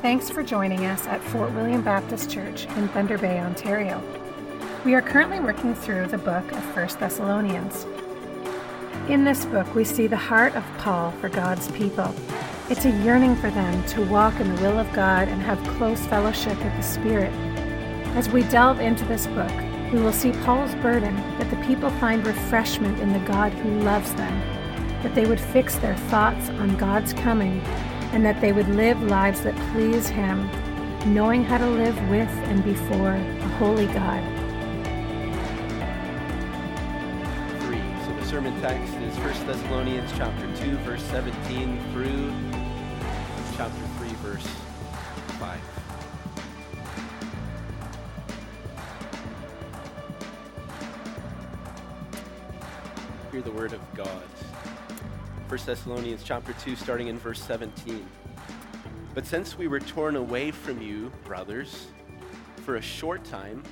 Thanks for joining us at Fort William Baptist Church in Thunder Bay, Ontario. We are currently working through the book of 1 Thessalonians. In this book, we see the heart of Paul for God's people. It's a yearning for them to walk in the will of God and have close fellowship with the Spirit. As we delve into this book, we will see Paul's burden that the people find refreshment in the God who loves them, that they would fix their thoughts on God's coming, and that they would live lives that please Him, knowing how to live with and before a holy God. 3. So the sermon text is 1 Thessalonians chapter 2, verse 17 through chapter 3, verse 5. Hear the word of God. 1 Thessalonians chapter 2, starting in verse 17. But since we were torn away from you, brothers, for a short time,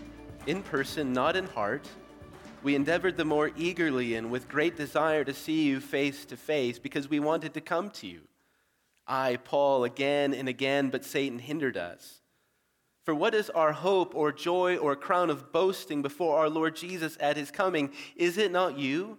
in person, not in heart, we endeavored the more eagerly and with great desire to see you face to face because we wanted to come to you. I, Paul, again and again, but Satan hindered us. For what is our hope or joy or crown of boasting before our Lord Jesus at his coming? Is it not you?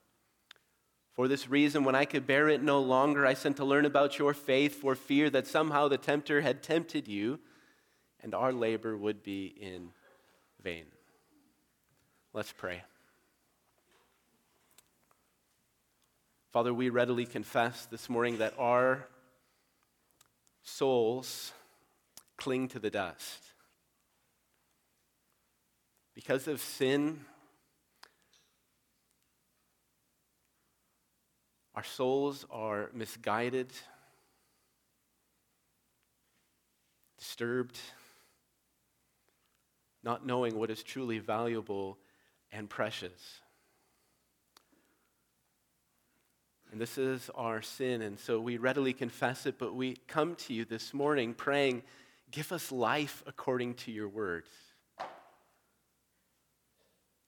For this reason, when I could bear it no longer, I sent to learn about your faith for fear that somehow the tempter had tempted you and our labor would be in vain. Let's pray. Father, we readily confess this morning that our souls cling to the dust. Because of sin, Our souls are misguided, disturbed, not knowing what is truly valuable and precious. And this is our sin, and so we readily confess it, but we come to you this morning praying, give us life according to your words.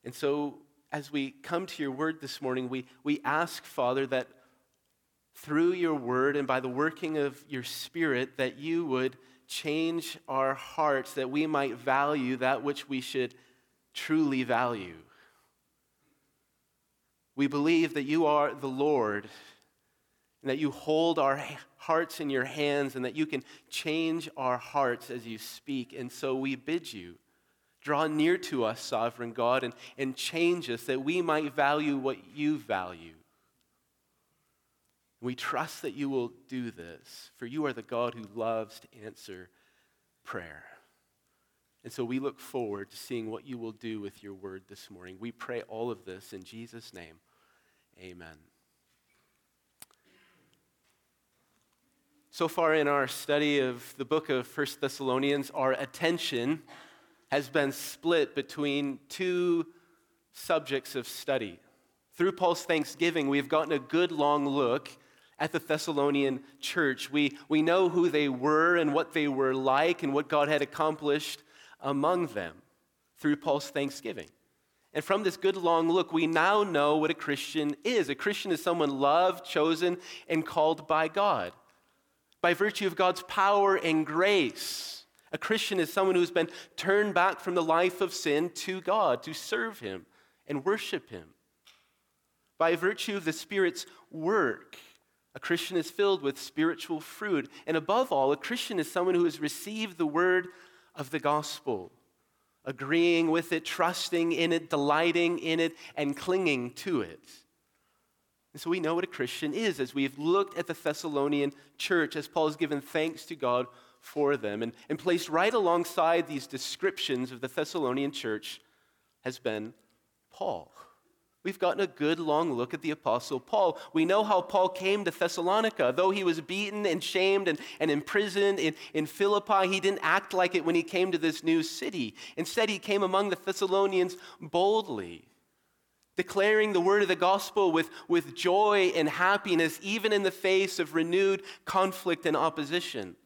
And so as we come to your word this morning, we, we ask, Father, that through your word and by the working of your spirit, that you would change our hearts, that we might value that which we should truly value. We believe that you are the Lord and that you hold our hearts in your hands and that you can change our hearts as you speak. And so we bid you Draw near to us, sovereign God, and, and change us that we might value what you value. We trust that you will do this, for you are the God who loves to answer prayer. And so we look forward to seeing what you will do with your word this morning. We pray all of this in Jesus' name. Amen. So far in our study of the book of First Thessalonians, our attention has been split between two subjects of study. Through Paul's thanksgiving, we've gotten a good long look at the Thessalonian church. We, we know who they were and what they were like and what God had accomplished among them through Paul's thanksgiving. And from this good long look, we now know what a Christian is. A Christian is someone loved, chosen, and called by God. By virtue of God's power and grace, a Christian is someone who's been turned back from the life of sin to God to serve Him and worship Him. By virtue of the Spirit's work, a Christian is filled with spiritual fruit. And above all, a Christian is someone who has received the word of the gospel, agreeing with it, trusting in it, delighting in it, and clinging to it. And so we know what a Christian is as we've looked at the Thessalonian church, as Paul has given thanks to God for them. And, and placed right alongside these descriptions of the Thessalonian church has been Paul. We've gotten a good long look at the Apostle Paul. We know how Paul came to Thessalonica. Though he was beaten and shamed and, and imprisoned in, in Philippi, he didn't act like it when he came to this new city. Instead, he came among the Thessalonians boldly, declaring the word of the gospel with, with joy and happiness, even in the face of renewed conflict and opposition.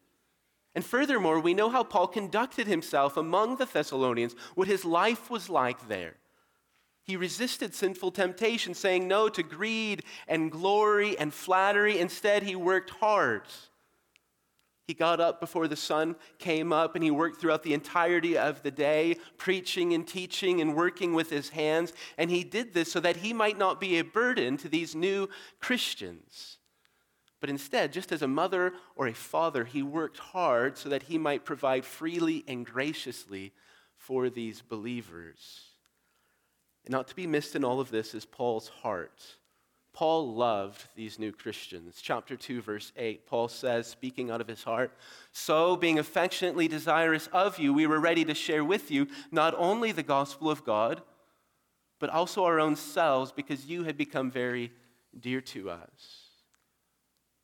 And furthermore, we know how Paul conducted himself among the Thessalonians, what his life was like there. He resisted sinful temptation, saying no to greed and glory and flattery. Instead, he worked hard. He got up before the sun came up and he worked throughout the entirety of the day, preaching and teaching and working with his hands. And he did this so that he might not be a burden to these new Christians. But instead, just as a mother or a father, he worked hard so that he might provide freely and graciously for these believers. And not to be missed in all of this is Paul's heart. Paul loved these new Christians. Chapter 2, verse 8, Paul says, speaking out of his heart, So, being affectionately desirous of you, we were ready to share with you not only the gospel of God, but also our own selves, because you had become very dear to us.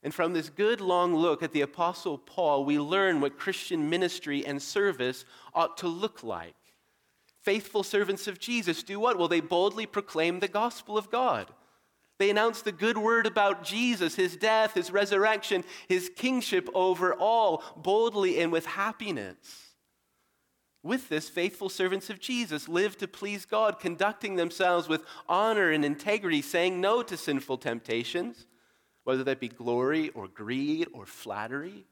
And from this good long look at the Apostle Paul, we learn what Christian ministry and service ought to look like faithful servants of Jesus do what? Well, they boldly proclaim the gospel of God. They announce the good word about Jesus, his death, his resurrection, his kingship over all, boldly and with happiness. With this, faithful servants of Jesus live to please God, conducting themselves with honor and integrity, saying no to sinful temptations, whether that be glory or greed or flattery.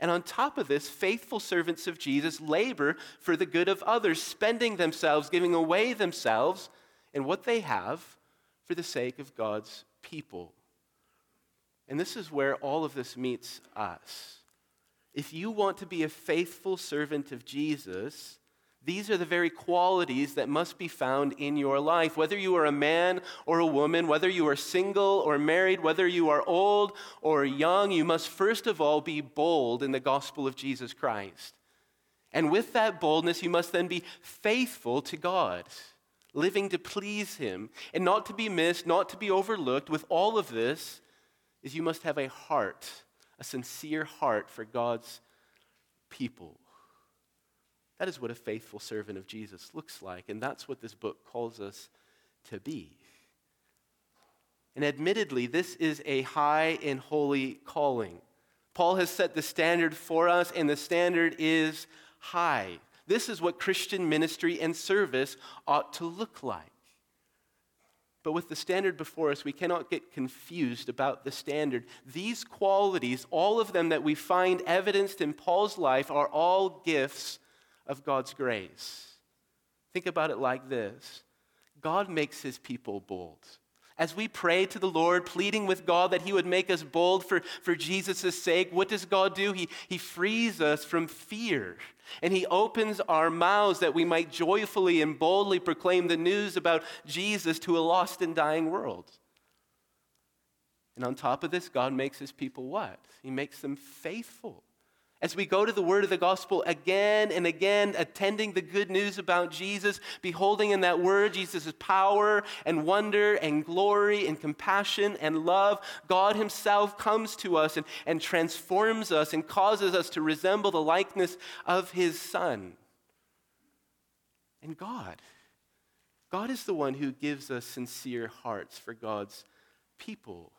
And on top of this, faithful servants of Jesus labor for the good of others, spending themselves, giving away themselves and what they have for the sake of God's people. And this is where all of this meets us. If you want to be a faithful servant of Jesus, these are the very qualities that must be found in your life. Whether you are a man or a woman, whether you are single or married, whether you are old or young, you must first of all be bold in the gospel of Jesus Christ. And with that boldness, you must then be faithful to God, living to please Him, and not to be missed, not to be overlooked. With all of this, is you must have a heart, a sincere heart for God's people. That is what a faithful servant of Jesus looks like, and that's what this book calls us to be. And admittedly, this is a high and holy calling. Paul has set the standard for us, and the standard is high. This is what Christian ministry and service ought to look like. But with the standard before us, we cannot get confused about the standard. These qualities, all of them that we find evidenced in Paul's life, are all gifts of God's grace. Think about it like this God makes his people bold. As we pray to the Lord, pleading with God that He would make us bold for, for Jesus' sake, what does God do? He, he frees us from fear and He opens our mouths that we might joyfully and boldly proclaim the news about Jesus to a lost and dying world. And on top of this, God makes His people what? He makes them faithful. As we go to the word of the gospel again and again, attending the good news about Jesus, beholding in that word Jesus' power and wonder and glory and compassion and love, God Himself comes to us and, and transforms us and causes us to resemble the likeness of His Son. And God, God is the one who gives us sincere hearts for God's people.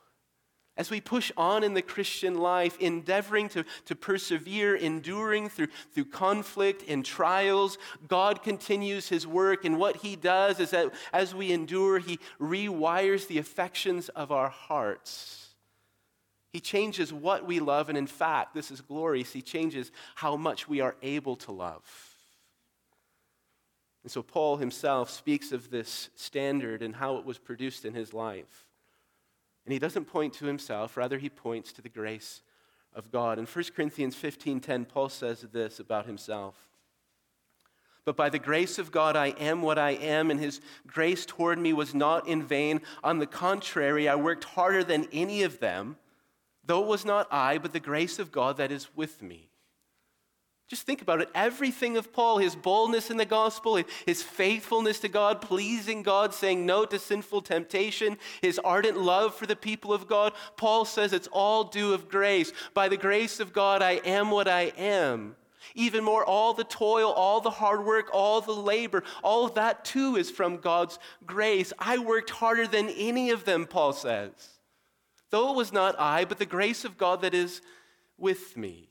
As we push on in the Christian life, endeavoring to, to persevere, enduring through, through conflict and trials, God continues his work. And what he does is that as we endure, he rewires the affections of our hearts. He changes what we love, and in fact, this is glorious, he changes how much we are able to love. And so, Paul himself speaks of this standard and how it was produced in his life. And he doesn't point to himself, rather, he points to the grace of God. In 1 Corinthians 15:10, Paul says this about himself. But by the grace of God, I am what I am, and his grace toward me was not in vain. On the contrary, I worked harder than any of them, though it was not I, but the grace of God that is with me. Just think about it. Everything of Paul, his boldness in the gospel, his faithfulness to God, pleasing God, saying no to sinful temptation, his ardent love for the people of God, Paul says it's all due of grace. By the grace of God, I am what I am. Even more, all the toil, all the hard work, all the labor, all of that too is from God's grace. I worked harder than any of them, Paul says. Though it was not I, but the grace of God that is with me.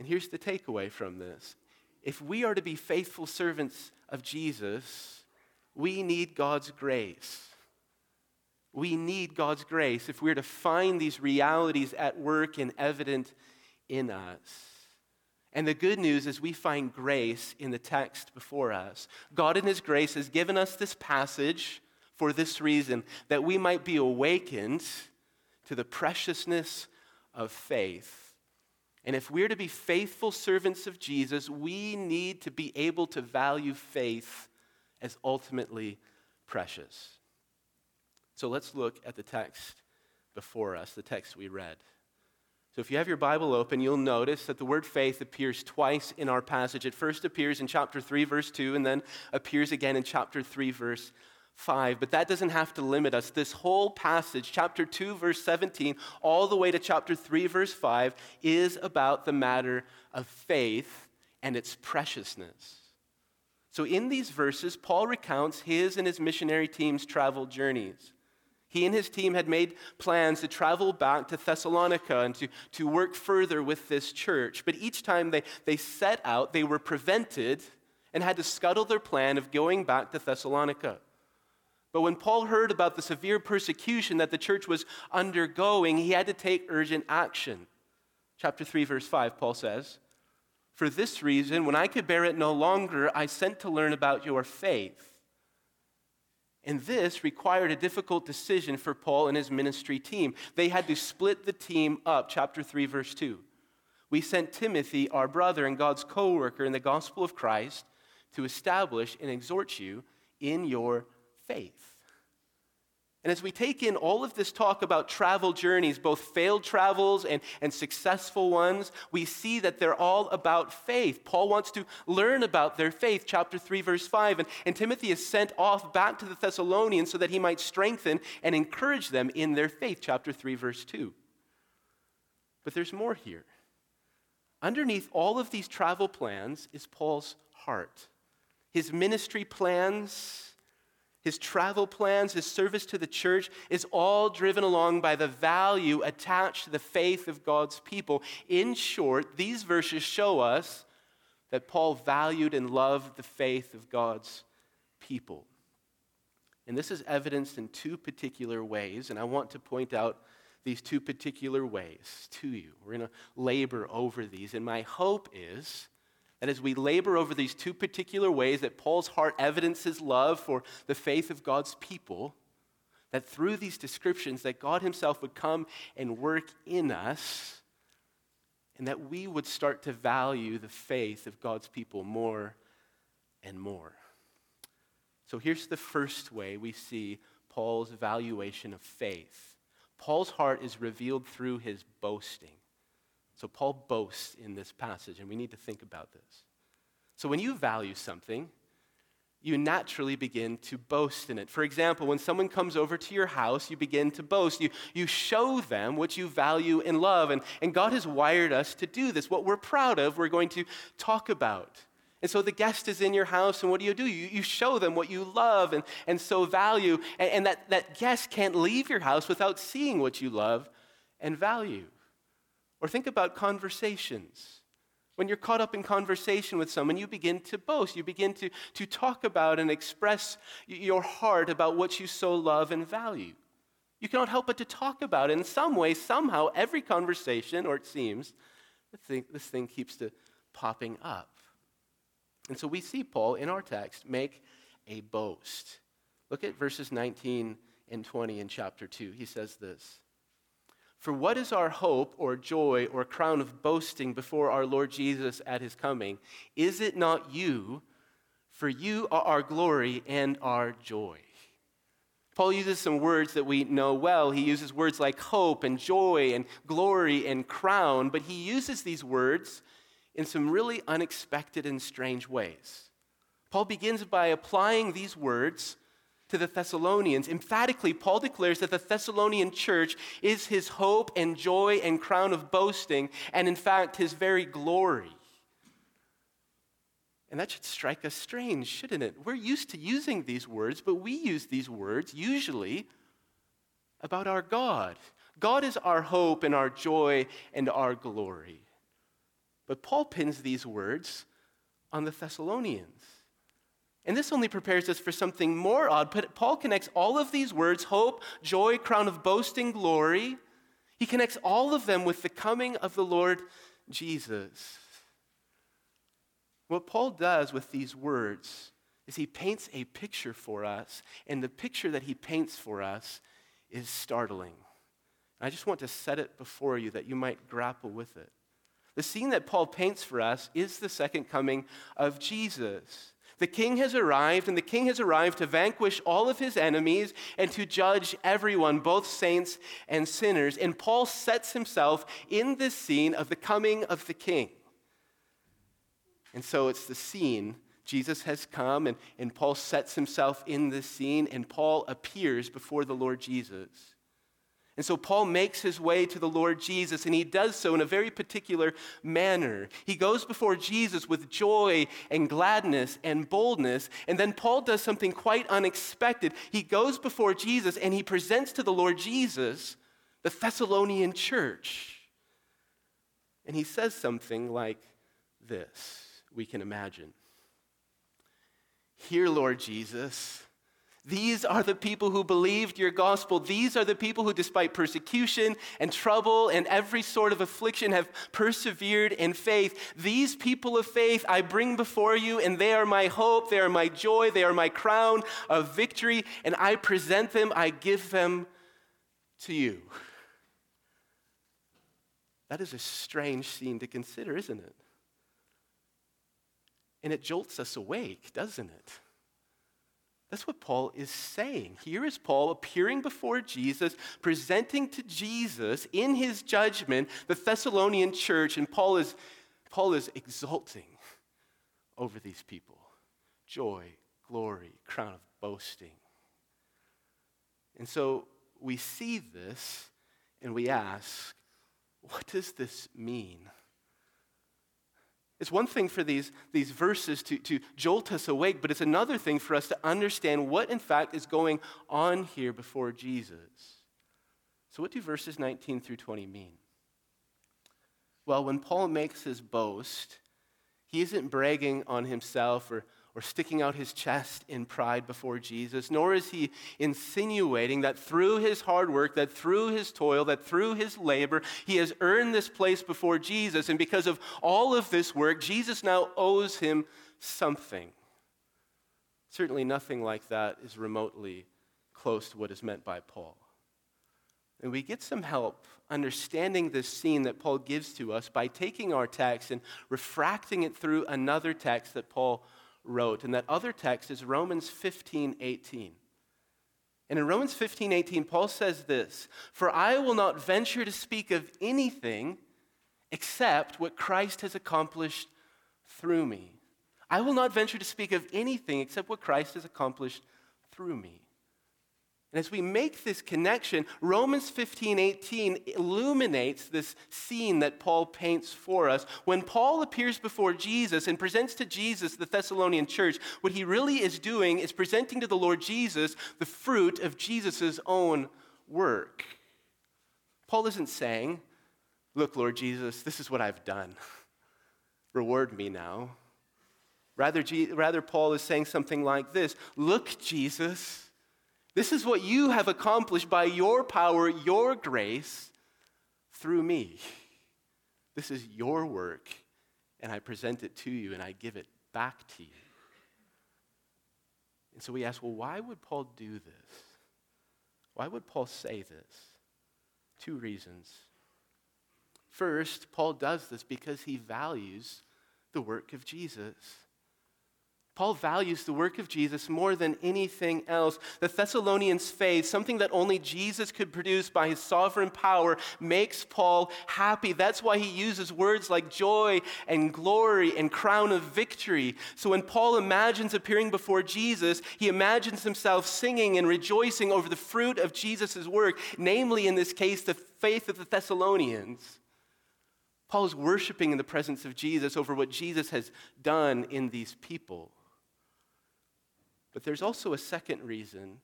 And here's the takeaway from this if we are to be faithful servants of Jesus, we need God's grace. We need God's grace if we're to find these realities at work and evident in us. And the good news is we find grace in the text before us. God, in His grace, has given us this passage for this reason that we might be awakened to the preciousness of faith and if we're to be faithful servants of Jesus, we need to be able to value faith as ultimately precious. So let's look at the text before us, the text we read. So if you have your Bible open, you'll notice that the word faith appears twice in our passage. It first appears in chapter 3, verse 2, and then appears again in chapter 3, verse 5. But that doesn't have to limit us. This whole passage, chapter 2, verse 17, all the way to chapter 3, verse 5, is about the matter of faith and its preciousness. So in these verses, Paul recounts his and his missionary team's travel journeys. He and his team had made plans to travel back to Thessalonica and to, to work further with this church. But each time they, they set out, they were prevented and had to scuttle their plan of going back to Thessalonica. But when Paul heard about the severe persecution that the church was undergoing, he had to take urgent action. Chapter 3, verse 5, Paul says, For this reason, when I could bear it no longer, I sent to learn about your faith. And this required a difficult decision for Paul and his ministry team. They had to split the team up. Chapter 3, verse 2. We sent Timothy, our brother and God's co worker in the gospel of Christ, to establish and exhort you in your faith. And as we take in all of this talk about travel journeys, both failed travels and, and successful ones, we see that they're all about faith. Paul wants to learn about their faith, chapter 3, verse 5. And, and Timothy is sent off back to the Thessalonians so that he might strengthen and encourage them in their faith, chapter 3, verse 2. But there's more here. Underneath all of these travel plans is Paul's heart. His ministry plans, his travel plans, his service to the church is all driven along by the value attached to the faith of God's people. In short, these verses show us that Paul valued and loved the faith of God's people. And this is evidenced in two particular ways, and I want to point out these two particular ways to you. We're going to labor over these, and my hope is that as we labor over these two particular ways that Paul's heart evidences love for the faith of God's people, that through these descriptions that God himself would come and work in us and that we would start to value the faith of God's people more and more. So here's the first way we see Paul's valuation of faith. Paul's heart is revealed through his boasting. So Paul boasts in this passage, and we need to think about this. So when you value something, you naturally begin to boast in it. For example, when someone comes over to your house, you begin to boast. You, you show them what you value and love. And, and God has wired us to do this. What we're proud of, we're going to talk about. And so the guest is in your house, and what do you do? You, you show them what you love and, and so value. And, and that, that guest can't leave your house without seeing what you love and value. Or think about conversations. When you're caught up in conversation with someone, you begin to boast. You begin to, to talk about and express your heart about what you so love and value. You cannot help but to talk about it. In some way, somehow, every conversation, or it seems, thing, this thing keeps to popping up. And so we see Paul in our text make a boast. Look at verses 19 and 20 in chapter 2. He says this for what is our hope or joy or crown of boasting before our Lord Jesus at his coming? Is it not you? For you are our glory and our joy. Paul uses some words that we know well. He uses words like hope and joy and glory and crown, but he uses these words in some really unexpected and strange ways. Paul begins by applying these words to the Thessalonians. Emphatically, Paul declares that the Thessalonian church is his hope and joy and crown of boasting, and in fact, his very glory. And that should strike us strange, shouldn't it? We're used to using these words, but we use these words usually about our God. God is our hope and our joy and our glory. But Paul pins these words on the Thessalonians. And this only prepares us for something more odd. But Paul connects all of these words hope, joy, crown of boasting, glory. He connects all of them with the coming of the Lord Jesus. What Paul does with these words is he paints a picture for us, and the picture that he paints for us is startling. I just want to set it before you that you might grapple with it. The scene that Paul paints for us is the second coming of Jesus. The king has arrived, and the king has arrived to vanquish all of his enemies and to judge everyone, both saints and sinners. And Paul sets himself in this scene of the coming of the king. And so it's the scene. Jesus has come, and, and Paul sets himself in this scene, and Paul appears before the Lord Jesus. And so Paul makes his way to the Lord Jesus, and he does so in a very particular manner. He goes before Jesus with joy and gladness and boldness, and then Paul does something quite unexpected. He goes before Jesus and he presents to the Lord Jesus the Thessalonian church. And he says something like this we can imagine. Here, Lord Jesus, these are the people who believed your gospel. These are the people who, despite persecution and trouble and every sort of affliction, have persevered in faith. These people of faith I bring before you, and they are my hope, they are my joy, they are my crown of victory, and I present them, I give them to you. That is a strange scene to consider, isn't it? And it jolts us awake, doesn't it? That's what Paul is saying. Here is Paul appearing before Jesus, presenting to Jesus in his judgment the Thessalonian church, and Paul is, Paul is exulting over these people joy, glory, crown of boasting. And so we see this and we ask, what does this mean? It's one thing for these, these verses to, to jolt us awake, but it's another thing for us to understand what, in fact, is going on here before Jesus. So, what do verses 19 through 20 mean? Well, when Paul makes his boast, he isn't bragging on himself or or sticking out his chest in pride before Jesus, nor is he insinuating that through his hard work, that through his toil, that through his labor, he has earned this place before Jesus. And because of all of this work, Jesus now owes him something. Certainly, nothing like that is remotely close to what is meant by Paul. And we get some help understanding this scene that Paul gives to us by taking our text and refracting it through another text that Paul wrote. And that other text is Romans 15 18. And in Romans 15 18, Paul says this For I will not venture to speak of anything except what Christ has accomplished through me. I will not venture to speak of anything except what Christ has accomplished through me. And as we make this connection, Romans 15 18 illuminates this scene that Paul paints for us. When Paul appears before Jesus and presents to Jesus the Thessalonian church, what he really is doing is presenting to the Lord Jesus the fruit of Jesus' own work. Paul isn't saying, Look, Lord Jesus, this is what I've done. Reward me now. Rather, rather, Paul is saying something like this Look, Jesus. This is what you have accomplished by your power, your grace, through me. This is your work, and I present it to you and I give it back to you. And so we ask, well, why would Paul do this? Why would Paul say this? Two reasons. First, Paul does this because he values the work of Jesus. Paul values the work of Jesus more than anything else. The Thessalonians' faith, something that only Jesus could produce by his sovereign power, makes Paul happy. That's why he uses words like joy and glory and crown of victory. So when Paul imagines appearing before Jesus, he imagines himself singing and rejoicing over the fruit of Jesus' work, namely, in this case, the faith of the Thessalonians. Paul is worshiping in the presence of Jesus over what Jesus has done in these people. But there's also a second reason,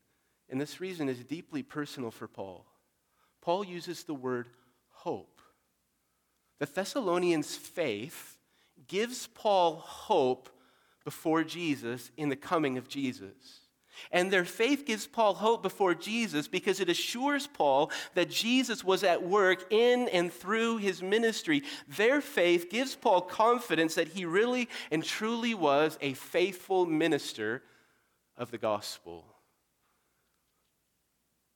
and this reason is deeply personal for Paul. Paul uses the word hope. The Thessalonians' faith gives Paul hope before Jesus in the coming of Jesus. And their faith gives Paul hope before Jesus because it assures Paul that Jesus was at work in and through his ministry. Their faith gives Paul confidence that he really and truly was a faithful minister of the gospel.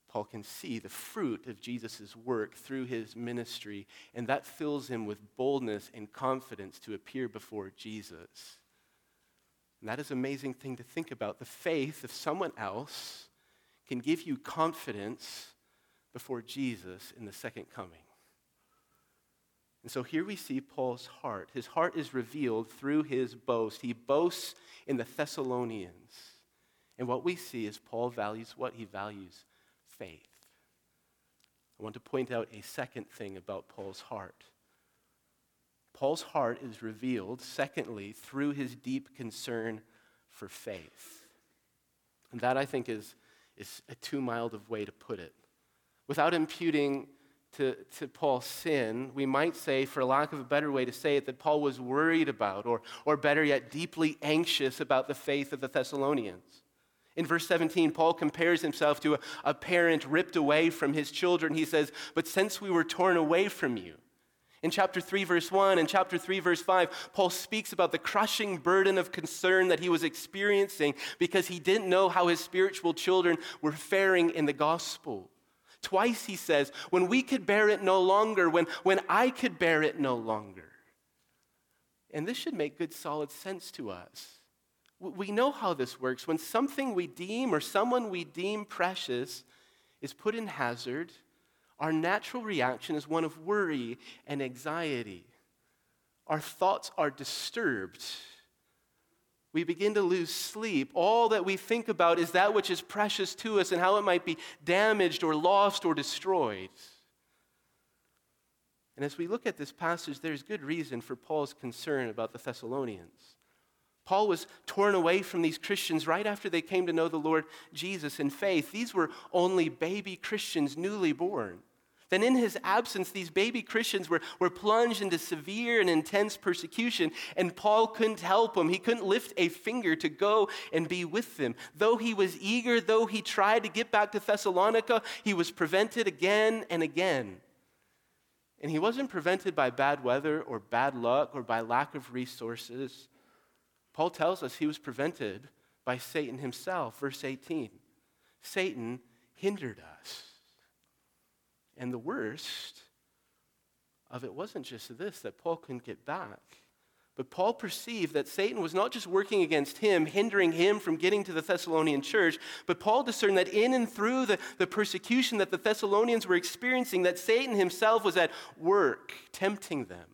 Paul can see the fruit of Jesus' work through his ministry, and that fills him with boldness and confidence to appear before Jesus. And that is an amazing thing to think about. The faith of someone else can give you confidence before Jesus in the second coming. And so here we see Paul's heart. His heart is revealed through his boast. He boasts in the Thessalonians. And what we see is Paul values what? He values faith. I want to point out a second thing about Paul's heart. Paul's heart is revealed, secondly, through his deep concern for faith. And that, I think, is, is a too mild of way to put it. Without imputing to, to Paul's sin, we might say, for lack of a better way to say it, that Paul was worried about, or, or better yet, deeply anxious about the faith of the Thessalonians. In verse 17, Paul compares himself to a, a, parent ripped away from his children. He says, But since we were torn away from you. In chapter 3, verse 1 and chapter 3, verse 5, Paul speaks about the crushing burden of concern that he was experiencing because he didn't know how his spiritual children were faring in the gospel. Twice he says, When we could bear it no longer, when, when I could bear it no longer. And this should make good, solid sense to us. We know how this works. When something we deem or someone we deem precious is put in hazard, our natural reaction is one of worry and anxiety. Our thoughts are disturbed. We begin to lose sleep. All that we think about is that which is precious to us and how it might be damaged or lost or destroyed. And as we look at this passage, there's good reason for Paul's concern about the Thessalonians. Paul was torn away from these Christians right after they came to know the Lord Jesus in faith. These were only baby Christians, newly born. Then, in his absence, these baby Christians were, were plunged into severe and intense persecution, and Paul couldn't help them. He couldn't lift a finger to go and be with them. Though he was eager, though he tried to get back to Thessalonica, he was prevented again and again. And he wasn't prevented by bad weather or bad luck or by lack of resources. Paul tells us he was prevented by Satan himself. Verse 18 Satan hindered us. And the worst of it wasn't just this that Paul couldn't get back. But Paul perceived that Satan was not just working against him, hindering him from getting to the Thessalonian church, but Paul discerned that in and through the, the persecution that the Thessalonians were experiencing, that Satan himself was at work, tempting them.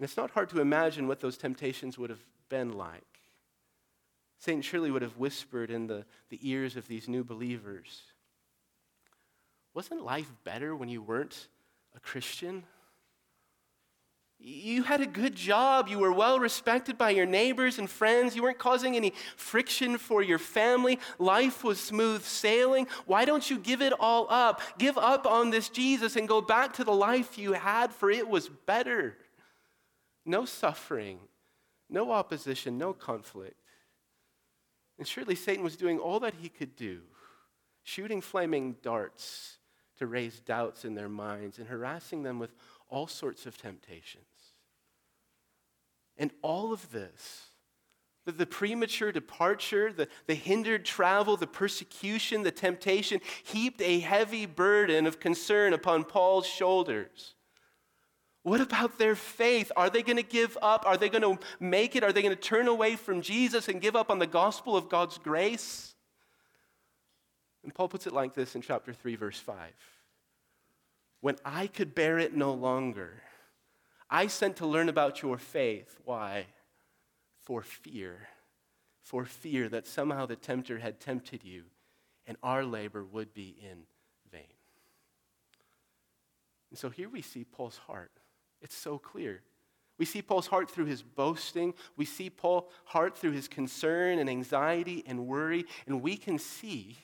And it's not hard to imagine what those temptations would have been like. Satan surely would have whispered in the, the ears of these new believers Wasn't life better when you weren't a Christian? You had a good job. You were well respected by your neighbors and friends. You weren't causing any friction for your family. Life was smooth sailing. Why don't you give it all up? Give up on this Jesus and go back to the life you had, for it was better no suffering, no opposition, no conflict. And surely Satan was doing all that he could do, shooting flaming darts to raise doubts in their minds and harassing them with all sorts of temptations. And all of this, the, the premature departure, the, the hindered travel, the persecution, the temptation, heaped a heavy burden of concern upon Paul's shoulders. What about their faith? Are they going to give up? Are they going to make it? Are they going to turn away from Jesus and give up on the gospel of God's grace? And Paul puts it like this in chapter 3, verse 5. When I could bear it no longer, I sent to learn about your faith. Why? For fear. For fear that somehow the tempter had tempted you and our labor would be in vain. And so here we see Paul's heart. It's so clear. We see Paul's heart through his boasting. We see Paul's heart through his concern and anxiety and worry. And we can see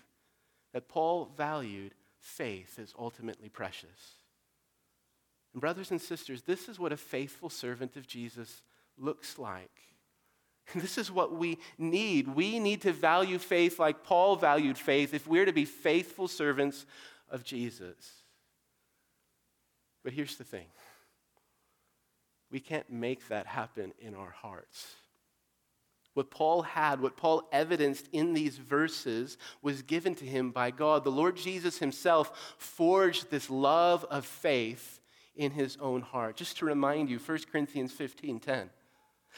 that Paul valued faith as ultimately precious. And, brothers and sisters, this is what a faithful servant of Jesus looks like. And this is what we need. We need to value faith like Paul valued faith if we're to be faithful servants of Jesus. But here's the thing we can't make that happen in our hearts. What Paul had, what Paul evidenced in these verses, was given to him by God. The Lord Jesus himself forged this love of faith in his own heart. Just to remind you, 1 Corinthians 15 10.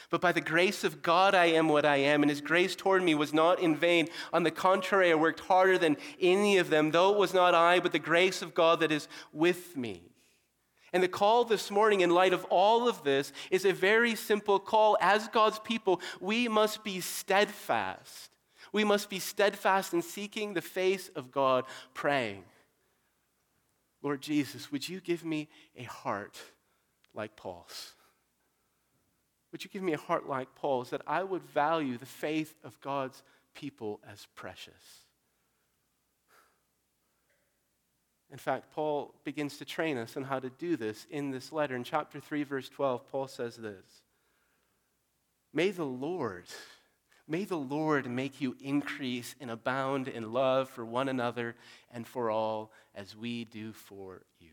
But by the grace of God, I am what I am, and his grace toward me was not in vain. On the contrary, I worked harder than any of them, though it was not I, but the grace of God that is with me. And the call this morning, in light of all of this, is a very simple call. As God's people, we must be steadfast. We must be steadfast in seeking the face of God, praying. Lord Jesus, would you give me a heart like Paul's? Would you give me a heart like Paul's that I would value the faith of God's people as precious? In fact, Paul begins to train us on how to do this in this letter. In chapter 3, verse 12, Paul says this May the Lord, may the Lord make you increase and abound in love for one another and for all as we do for you.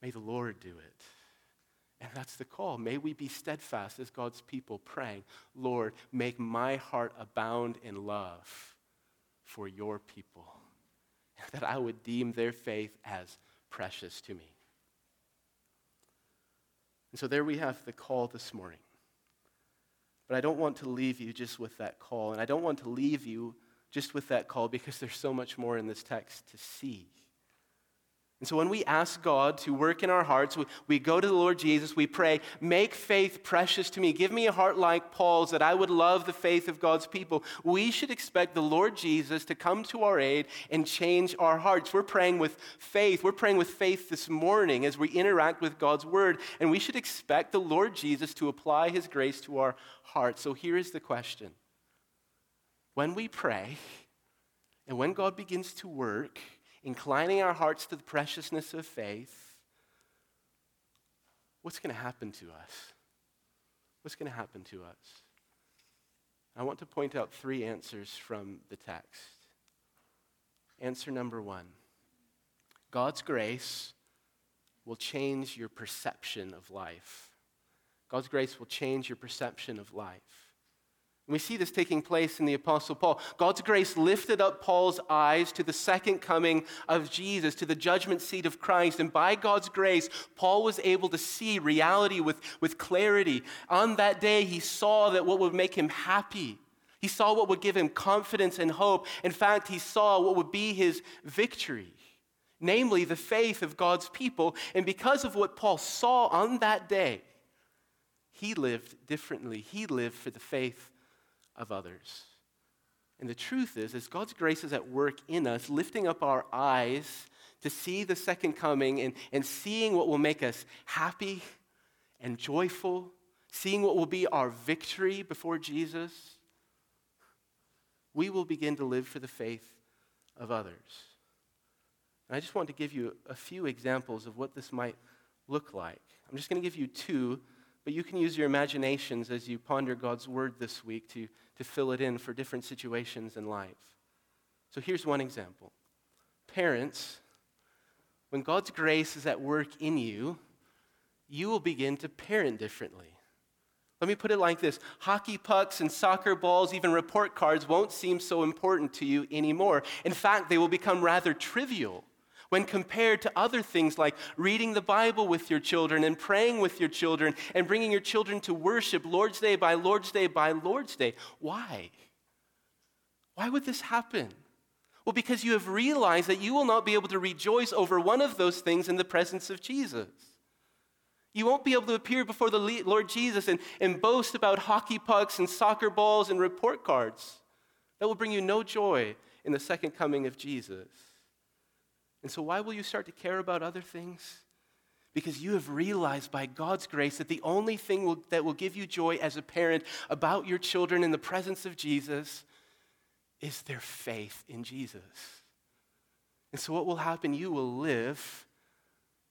May the Lord do it. And that's the call. May we be steadfast as God's people, praying, Lord, make my heart abound in love for your people that I would deem their faith as precious to me. And so there we have the call this morning. But I don't want to leave you just with that call. And I don't want to leave you just with that call because there's so much more in this text to see. And so when we ask God to work in our hearts, we, we go to the Lord Jesus, we pray, make faith precious to me. Give me a heart like Paul's that I would love the faith of God's people. We should expect the Lord Jesus to come to our aid and change our hearts. We're praying with faith. We're praying with faith this morning as we interact with God's word. And we should expect the Lord Jesus to apply his grace to our hearts. So here is the question When we pray, and when God begins to work, inclining our hearts to the preciousness of faith, what's going to happen to us? What's going to happen to us? I want to point out three answers from the text. Answer number one God's grace will change your perception of life. God's grace will change your perception of life. We see this taking place in the Apostle Paul. God's grace lifted up Paul's eyes to the second coming of Jesus, to the judgment seat of Christ. And by God's grace, Paul was able to see reality with, with clarity. On that day, he saw that what would make him happy. He saw what would give him confidence and hope. In fact, he saw what would be his victory, namely the faith of God's people. And because of what Paul saw on that day, he lived differently. He lived for the faith of others. And the truth is, is God's grace is at work in us, lifting up our eyes to see the second coming and, and seeing what will make us happy and joyful, seeing what will be our victory before Jesus. We will begin to live for the faith of others. And I just want to give you a few examples of what this might look like. I'm just going to give you two but you can use your imaginations as you ponder God's word this week to, to fill it in for different situations in life. So here's one example Parents, when God's grace is at work in you, you will begin to parent differently. Let me put it like this hockey pucks and soccer balls, even report cards, won't seem so important to you anymore. In fact, they will become rather trivial when compared to other things like reading the Bible with your children and praying with your children and bringing your children to worship Lord's Day by Lord's Day by Lord's Day. Why? Why would this happen? Well, because you have realized that you will not be able to rejoice over one of those things in the presence of Jesus. You won't be able to appear before the Lord Jesus and, and boast about hockey pucks and soccer balls and report cards. That will bring you no joy in the second coming of Jesus. And so, why will you start to care about other things? Because you have realized by God's grace that the only thing will, that will give you joy as a parent about your children in the presence of Jesus is their faith in Jesus. And so, what will happen? You will live,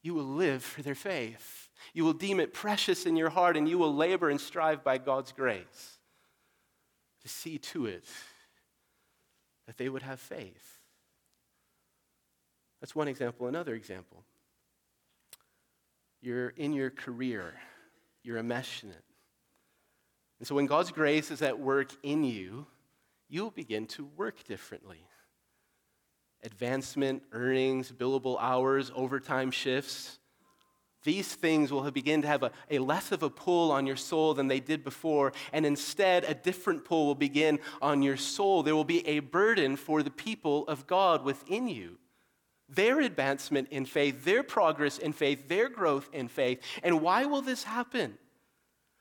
you will live for their faith. You will deem it precious in your heart, and you will labor and strive by God's grace to see to it that they would have faith. That's one example. Another example. You're in your career, you're a mesh in it. And so when God's grace is at work in you, you'll begin to work differently. Advancement, earnings, billable hours, overtime shifts, these things will begin to have a, a, less of a pull on your soul than they did before, and instead, a different pull will begin on your soul. There will be a burden for the people of God within you their advancement in faith, their progress in faith, their growth in faith. And why will this happen?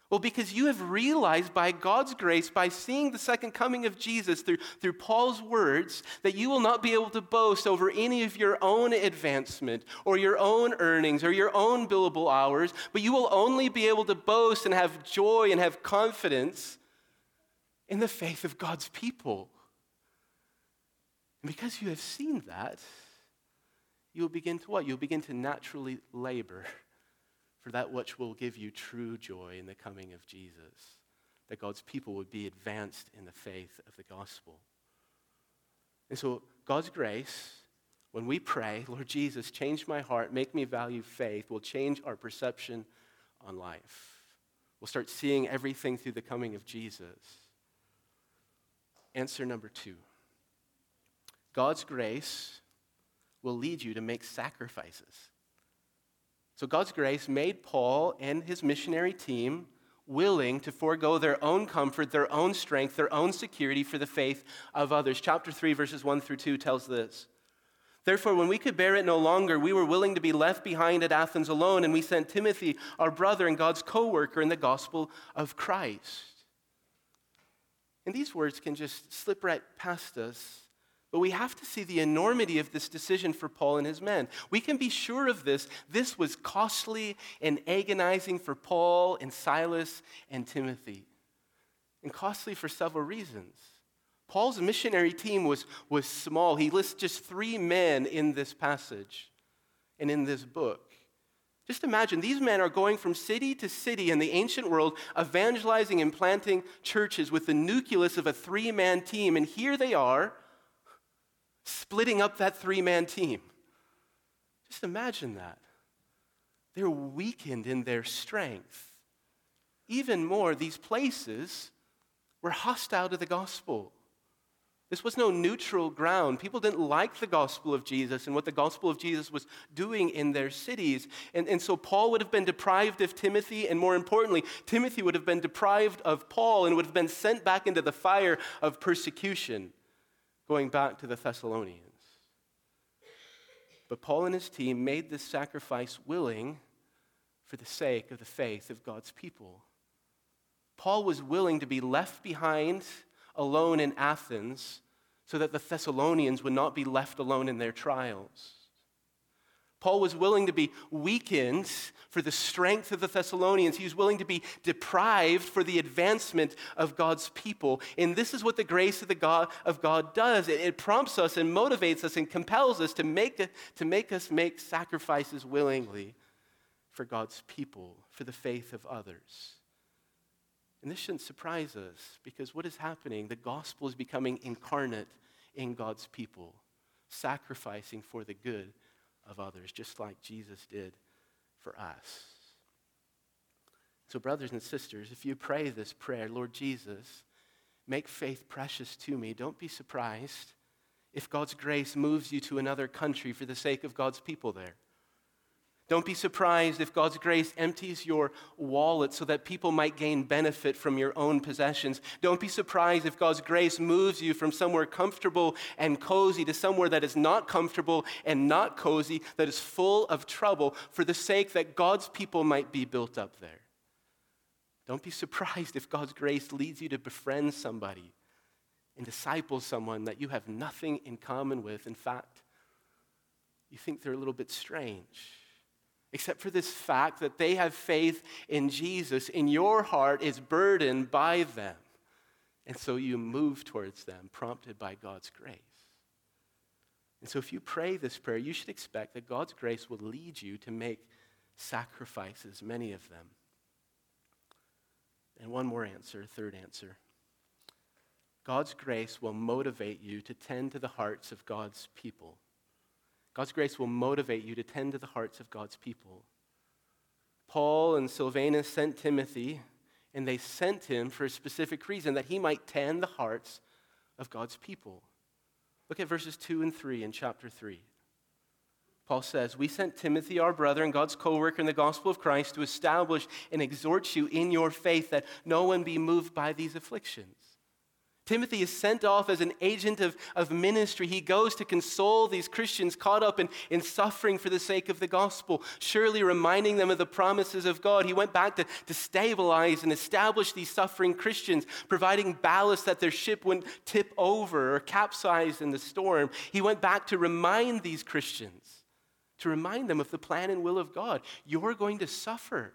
Well, because you have realized by God's grace, by seeing the second coming of Jesus through, through Paul's words, that you will not be able to boast over any of your own advancement or your own earnings or your own billable hours, but you will only be able to boast and have joy and have confidence in the faith of God's people. And because you have seen that, you'll begin to what? You'll begin to naturally labor for that which will give you true joy in the coming of Jesus, that God's people would be advanced in the faith of the gospel. And so, God's grace, when we pray, Lord Jesus, change my heart, make me value faith, will change our perception on life. We'll start seeing everything through the coming of Jesus. Answer number two God's grace will lead you to make sacrifices. So God's grace made Paul and his missionary team willing to forego their own comfort, their own strength, their own security for the faith of others. Chapter 3, verses 1 through 2 tells this. Therefore, when we could bear it no longer, we were willing to be left behind at Athens alone, and we sent Timothy, our brother and God's co worker in the gospel of Christ. And these words can just slip right past us but we have to see the enormity of this decision for Paul and his men. We can be sure of this. This was costly and agonizing for Paul and Silas and Timothy, and costly for several reasons. Paul's missionary team was, was small. He lists just three men in this passage and in this book. Just imagine these men are going from city to city in the ancient world, evangelizing and planting churches with the nucleus of a three man team. And here they are splitting up that three man team. Just imagine that. They're weakened in their strength. Even more, these places were hostile to the gospel. This was no neutral ground. People didn't like the gospel of Jesus and what the gospel of Jesus was doing in their cities. And, and so Paul would have been deprived of Timothy, and more importantly, Timothy would have been deprived of Paul and would have been sent back into the fire of persecution going back to the Thessalonians. But Paul and his team made this sacrifice willing for the sake of the faith of God's people. Paul was willing to be left behind alone in Athens so that the Thessalonians would not be left alone in their trials. Paul was willing to be weakened for the strength of the Thessalonians. He was willing to be deprived for the advancement of God's people. And this is what the grace of, the God, of God does it, it prompts us and motivates us and compels us to make, to make us make sacrifices willingly for God's people, for the faith of others. And this shouldn't surprise us because what is happening? The gospel is becoming incarnate in God's people, sacrificing for the good of others, just like Jesus did for us. So, brothers and sisters, if you pray this prayer, Lord Jesus, make faith precious to me, don't be surprised if God's grace moves you to another country for the sake of God's people there. Don't be surprised if God's grace empties your wallet so that people might gain benefit from your own possessions. Don't be surprised if God's grace moves you from somewhere comfortable and cozy to somewhere that is not comfortable and not cozy, that is full of trouble for the sake that God's people might be built up there. Don't be surprised if God's grace leads you to befriend somebody and disciple someone that you have nothing in common with. In fact, you think they're a little bit strange except for this fact that they have faith in Jesus, in your heart is burdened by them. And so you move towards them, prompted by God's grace. And so if you pray this prayer, you should expect that God's grace will lead you to make sacrifices, many of them. And one more answer, third answer. God's grace will motivate you to tend to the hearts of God's people. God's grace will motivate you to tend to the hearts of God's people. Paul and Silvanus sent Timothy, and they sent him for a specific reason that he might tend the hearts of God's people. Look at verses 2 and 3 in chapter 3. Paul says, We sent Timothy, our brother and God's co worker in the gospel of Christ, to establish and exhort you in your faith that no one be moved by these afflictions. Timothy is sent off as an agent of, of ministry. He goes to console these Christians caught up in, in suffering for the sake of the gospel, surely reminding them of the promises of God. He went back to, to stabilize and establish these suffering Christians, providing ballast that their ship wouldn't tip over or capsize in the storm. He went back to remind these Christians, to remind them of the plan and will of God. You're going to suffer.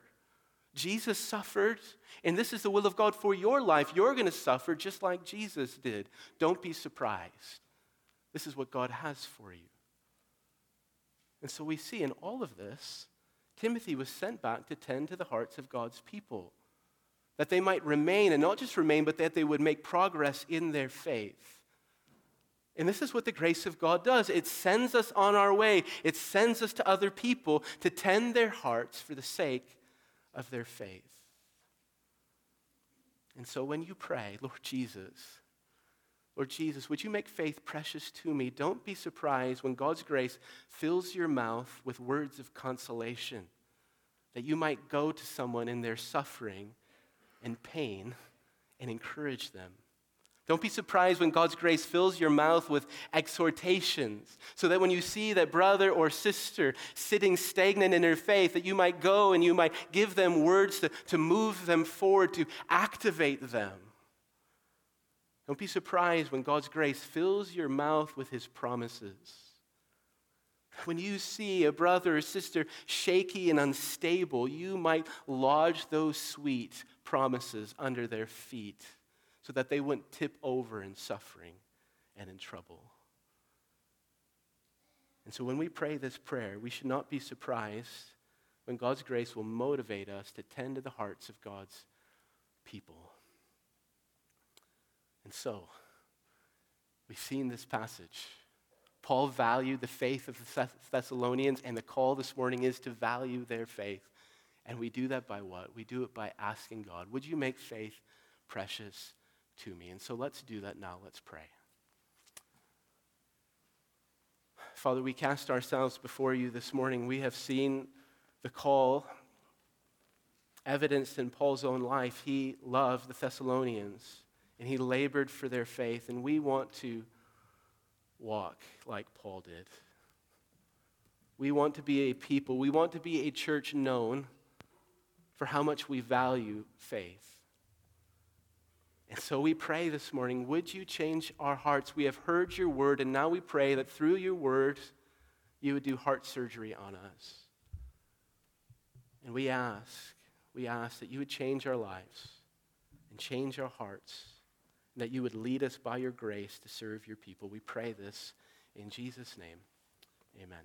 Jesus suffered, and this is the will of God for your life. You're going to suffer just like Jesus did. Don't be surprised. This is what God has for you. And so we see in all of this, Timothy was sent back to tend to the hearts of God's people, that they might remain, and not just remain, but that they would make progress in their faith. And this is what the grace of God does it sends us on our way, it sends us to other people to tend their hearts for the sake of their faith. And so when you pray, Lord Jesus, Lord Jesus, would you make faith precious to me? Don't be surprised when God's grace fills your mouth with words of consolation, that you might go to someone in their suffering and pain and encourage them. Don't be surprised when God's grace fills your mouth with exhortations, so that when you see that brother or sister sitting stagnant in their faith, that you might go and you might give them words to, to move them forward, to activate them. Don't be surprised when God's grace fills your mouth with his promises. When you see a brother or sister shaky and unstable, you might lodge those sweet promises under their feet so that they wouldn't tip over in suffering and in trouble. And so when we pray this prayer, we should not be surprised when God's grace will motivate us to tend to the hearts of God's people. And so, we've seen this passage. Paul valued the faith of the Thessalonians, and the call this morning is to value their faith. And we do that by what? We do it by asking God, would you make faith precious to me. And so let's do that now. Let's pray. Father, we cast ourselves before you this morning. We have seen the call evidenced in Paul's own life. He loved the Thessalonians and he labored for their faith, and we want to walk like Paul did. We want to be a people, we want to be a church known for how much we value faith. And so we pray this morning, would you change our hearts? We have heard your word, and now we pray that through your word, you would do heart surgery on us. And we ask, we ask that you would change our lives and change our hearts, and that you would lead us by your grace to serve your people. We pray this in Jesus' name. Amen.